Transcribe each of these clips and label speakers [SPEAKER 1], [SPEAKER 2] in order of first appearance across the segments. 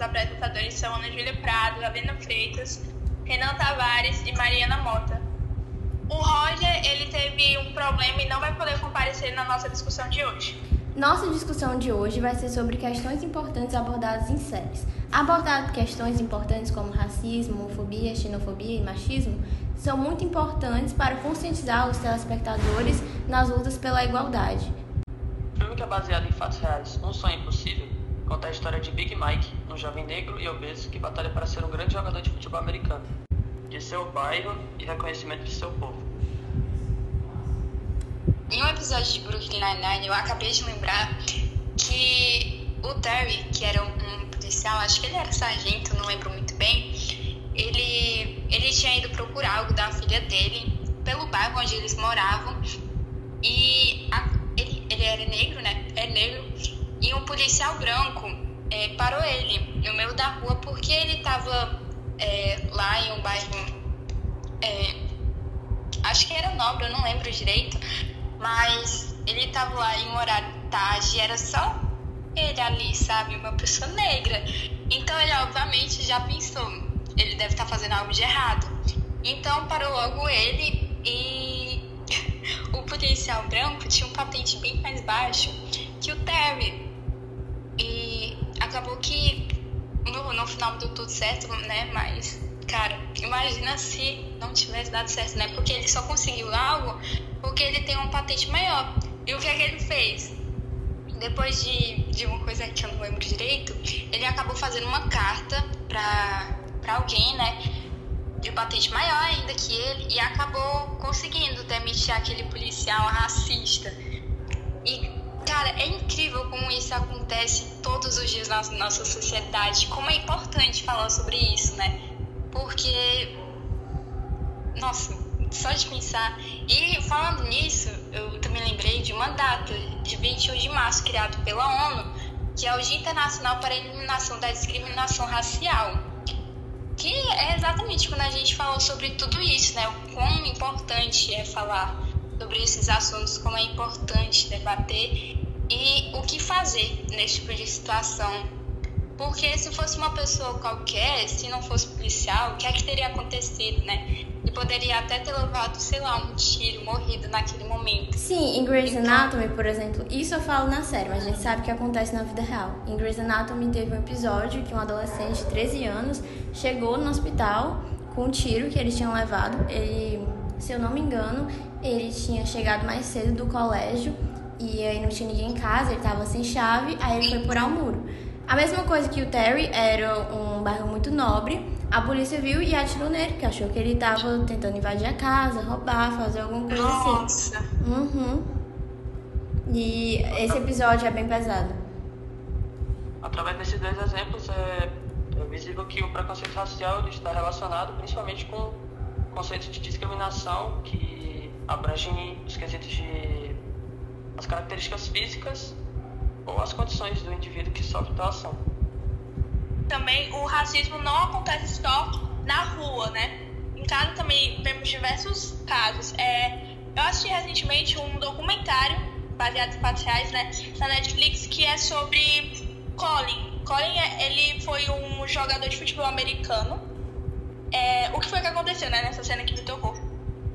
[SPEAKER 1] nossos apresentadores são Ana Júlia Prado, Helena Freitas, Renan Tavares e Mariana Mota. O Roger, ele teve um problema e não vai poder comparecer na nossa discussão de hoje.
[SPEAKER 2] Nossa discussão de hoje vai ser sobre questões importantes abordadas em séries. Abordar questões importantes como racismo, homofobia, xenofobia e machismo são muito importantes para conscientizar os telespectadores nas lutas pela igualdade.
[SPEAKER 3] O filme que é baseado em fatos reais, Um Sonho Impossível, conta a história de Big Mike, um jovem negro e obeso que batalha para ser um grande jogador de futebol americano, de seu bairro e reconhecimento de seu povo.
[SPEAKER 4] Em um episódio de Brooklyn Nine-Nine, eu acabei de lembrar que o Terry, que era um policial, acho que ele era sargento, não lembro muito bem, ele, ele tinha ido procurar algo da filha dele pelo bairro onde eles moravam e a, ele, ele era negro, né? E um policial branco é, parou ele no meio da rua porque ele estava é, lá em um bairro. É, acho que era nobre, eu não lembro direito. Mas ele estava lá em um horário tarde e era só ele ali, sabe? Uma pessoa negra. Então ele obviamente já pensou, ele deve estar tá fazendo algo de errado. Então parou logo ele e o policial branco tinha um patente bem mais baixo que o Terry. No, final deu tudo certo, né? Mas, cara, imagina se não tivesse dado certo, né? Porque ele só conseguiu algo porque ele tem uma patente maior. E o que é que ele fez? Depois de, de uma coisa que eu não lembro direito, ele acabou fazendo uma carta pra, pra alguém, né? De patente maior ainda que ele, e acabou conseguindo demitir aquele policial racista. E, cara, é incrível como isso acontece todos os dias na nossa sociedade. Como é importante falar sobre isso, né? Porque, nossa, só de pensar. E falando nisso, eu também lembrei de uma data, de 21 de março, criado pela ONU, que é o Dia Internacional para a Eliminação da Discriminação Racial. Que é exatamente quando a gente falou sobre tudo isso, né? O quão importante é falar sobre esses assuntos, como é importante debater o que fazer nesse tipo de situação. Porque se fosse uma pessoa qualquer, se não fosse policial, o que é que teria acontecido, né? e poderia até ter levado, sei lá, um tiro, morrido naquele momento.
[SPEAKER 2] Sim, em Grey's então... Anatomy, por exemplo, isso eu falo na série, mas a gente sabe que acontece na vida real. Em Grey's Anatomy teve um episódio que um adolescente de 13 anos chegou no hospital com um tiro que eles tinham levado. Ele, se eu não me engano, ele tinha chegado mais cedo do colégio e aí não tinha ninguém em casa, ele tava sem chave, aí ele foi furar o muro. A mesma coisa que o Terry era um bairro muito nobre, a polícia viu e atirou nele, porque achou que ele estava tentando invadir a casa, roubar, fazer alguma coisa assim.
[SPEAKER 4] Nossa.
[SPEAKER 2] assim. Uhum. E esse episódio é bem pesado.
[SPEAKER 3] Através desses dois exemplos, é, é visível que o preconceito racial está relacionado principalmente com o conceito de discriminação que abrange os quesitos de as características físicas ou as condições do indivíduo que sofre tal ação.
[SPEAKER 1] Também o racismo não acontece só na rua, né? Em casa também vemos diversos casos. É, eu assisti recentemente um documentário baseado em fatos né, na Netflix, que é sobre Colin. Colin, é, ele foi um jogador de futebol americano. É, o que foi que aconteceu, né, nessa cena que me tocou?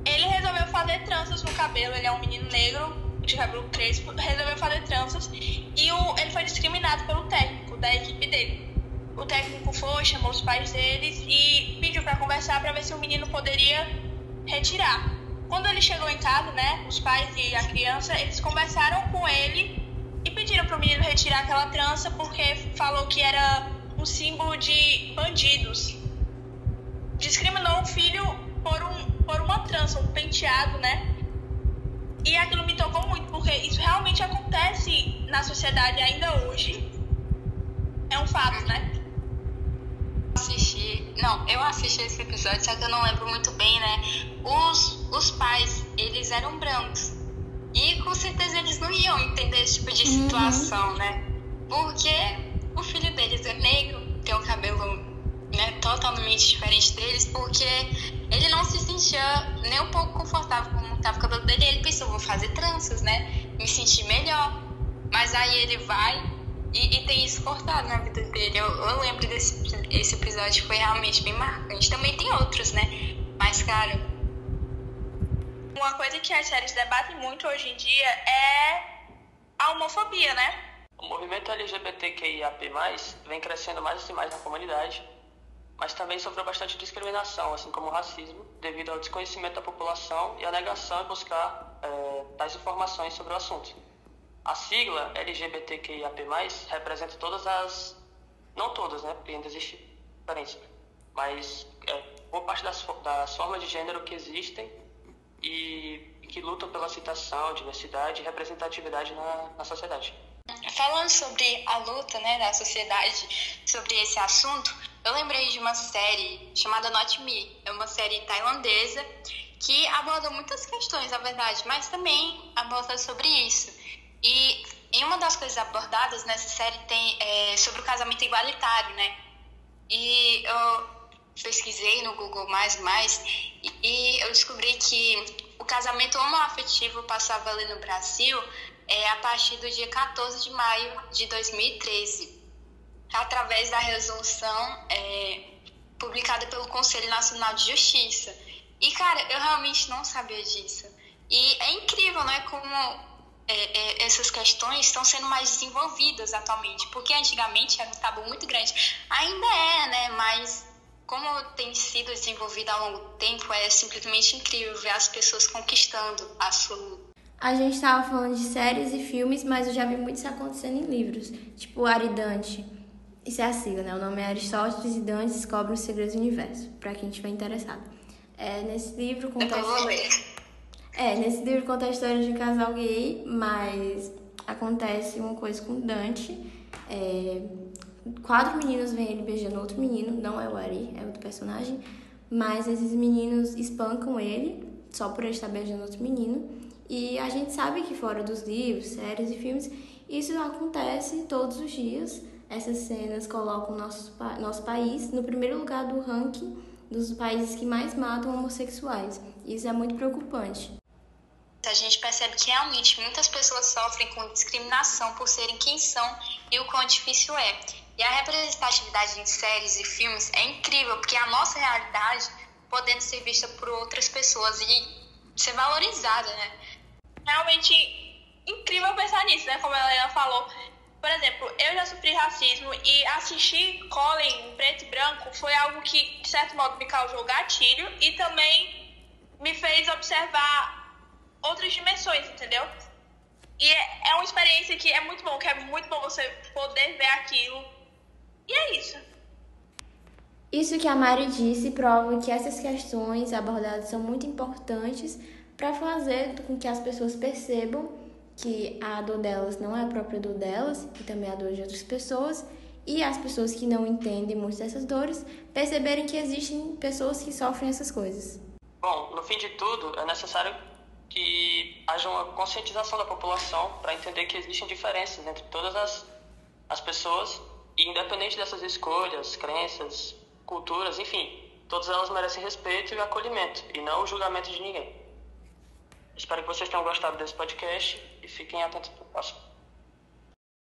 [SPEAKER 1] Ele resolveu fazer tranças no cabelo, ele é um menino negro, de cabelo crespo, resolveu fazer tranças e o, ele foi discriminado pelo técnico da equipe dele. O técnico foi, chamou os pais deles e pediu para conversar para ver se o menino poderia retirar. Quando ele chegou em casa, né, os pais e a criança, eles conversaram com ele e pediram para o menino retirar aquela trança porque falou que era um símbolo de bandidos. Discriminou o filho por, um, por uma trança, um penteado, né? E aquilo me tocou muito, porque isso realmente acontece na sociedade ainda hoje. É um fato, né?
[SPEAKER 4] Assisti. Não, eu assisti esse episódio, só que eu não lembro muito bem, né? Os, os pais, eles eram brancos. E com certeza eles não iam entender esse tipo de uhum. situação, uhum. né? Porque o filho deles é negro, tem o cabelo totalmente diferente deles, porque ele não se sentia nem um pouco confortável com o cabelo dele. Ele pensou, vou fazer tranças, né? Me sentir melhor. Mas aí ele vai E, e, tem isso cortado na vida dele. Eu, eu lembro desse esse episódio, foi realmente bem marcante. Também tem outros, né? Mas, cara.
[SPEAKER 1] Uma coisa que as séries debatem muito hoje em dia é a homofobia, né?
[SPEAKER 3] O movimento LGBTQIAP+, vem crescendo mais e mais na comunidade, mas também sofreu bastante discriminação, assim como racismo, devido ao desconhecimento da população e à negação em buscar é, tais informações sobre o assunto. A sigla LGBTQIAP+, representa todas as... não todas, né, porque ainda existe diferença, mas é, boa parte das, das formas de gênero que existem e, que lutam pela aceitação, diversidade e representatividade na, na sociedade.
[SPEAKER 4] Falando sobre a luta né, da sociedade sobre esse assunto, eu lembrei de uma série chamada Not Me. É uma série tailandesa que aborda muitas questões, na verdade, mas também aborda sobre isso. E em uma das coisas abordadas nessa série tem é, sobre o casamento igualitário, né? E eu pesquisei no Google mais mais e, eu descobri que o casamento homoafetivo passava ali no Brasil é, a partir do dia 14 de maio de 2013, através da resolução é, publicada pelo Conselho Nacional de Justiça. E, cara, eu realmente não sabia disso. E é incrível, né, como é, é, essas questões estão sendo mais desenvolvidas atualmente, porque antigamente era um tabu muito grande. Ainda é, né, mas como tem sido desenvolvido ao longo do tempo, é simplesmente incrível ver as pessoas conquistando a sua.
[SPEAKER 2] A gente estava falando de séries e filmes, mas eu já vi muito isso acontecendo em livros. Tipo Aridante. Isso é a sigla, né? O nome é Aristóteles e Dante descobrem os segredos do universo, para quem estiver interessado. É, nesse livro conta a história... É, nesse livro conta a história de um casal gay, mas acontece uma coisa com Dante. É, quatro meninos veem ele beijando outro menino, não é o Ari, é outro personagem, mas esses meninos espancam ele só por ele estar beijando outro menino. E a gente sabe que fora dos livros, séries e filmes, isso acontece todos os dias. Essas cenas colocam nosso, nosso país no primeiro lugar do ranking dos países que mais matam homossexuais. Isso é muito preocupante.
[SPEAKER 4] A gente percebe que realmente muitas pessoas sofrem com discriminação por serem quem são e o quão difícil é. E a representatividade em séries e filmes é incrível, porque a nossa realidade podendo ser vista por outras pessoas e ser valorizada, né?
[SPEAKER 1] realmente incrível pensar nisso, né? Como a Helena falou. Por exemplo, eu já sofri racismo e assistir Colin preto e branco foi algo que, de certo modo, me causou gatilho e também me fez observar outras dimensões, entendeu? E é, é uma experiência que é muito bom, que é muito bom você poder ver aquilo. E é isso.
[SPEAKER 2] Isso que a Mari disse prova que essas questões abordadas são muito importantes para fazer com que as pessoas percebam que a dor delas não é a própria dor delas e também a dor de outras pessoas e as pessoas que não entendem muito dessas dores perceberem que existem pessoas que sofrem essas coisas.
[SPEAKER 3] Bom, no fim de tudo, é necessário que haja uma conscientização da população para entender que existem diferenças entre todas as, as pessoas e independente dessas escolhas, crenças, culturas, enfim, todas elas merecem respeito e acolhimento e não o julgamento de ninguém. Espero que vocês tenham gostado desse podcast e fiquem atentos para o próximo.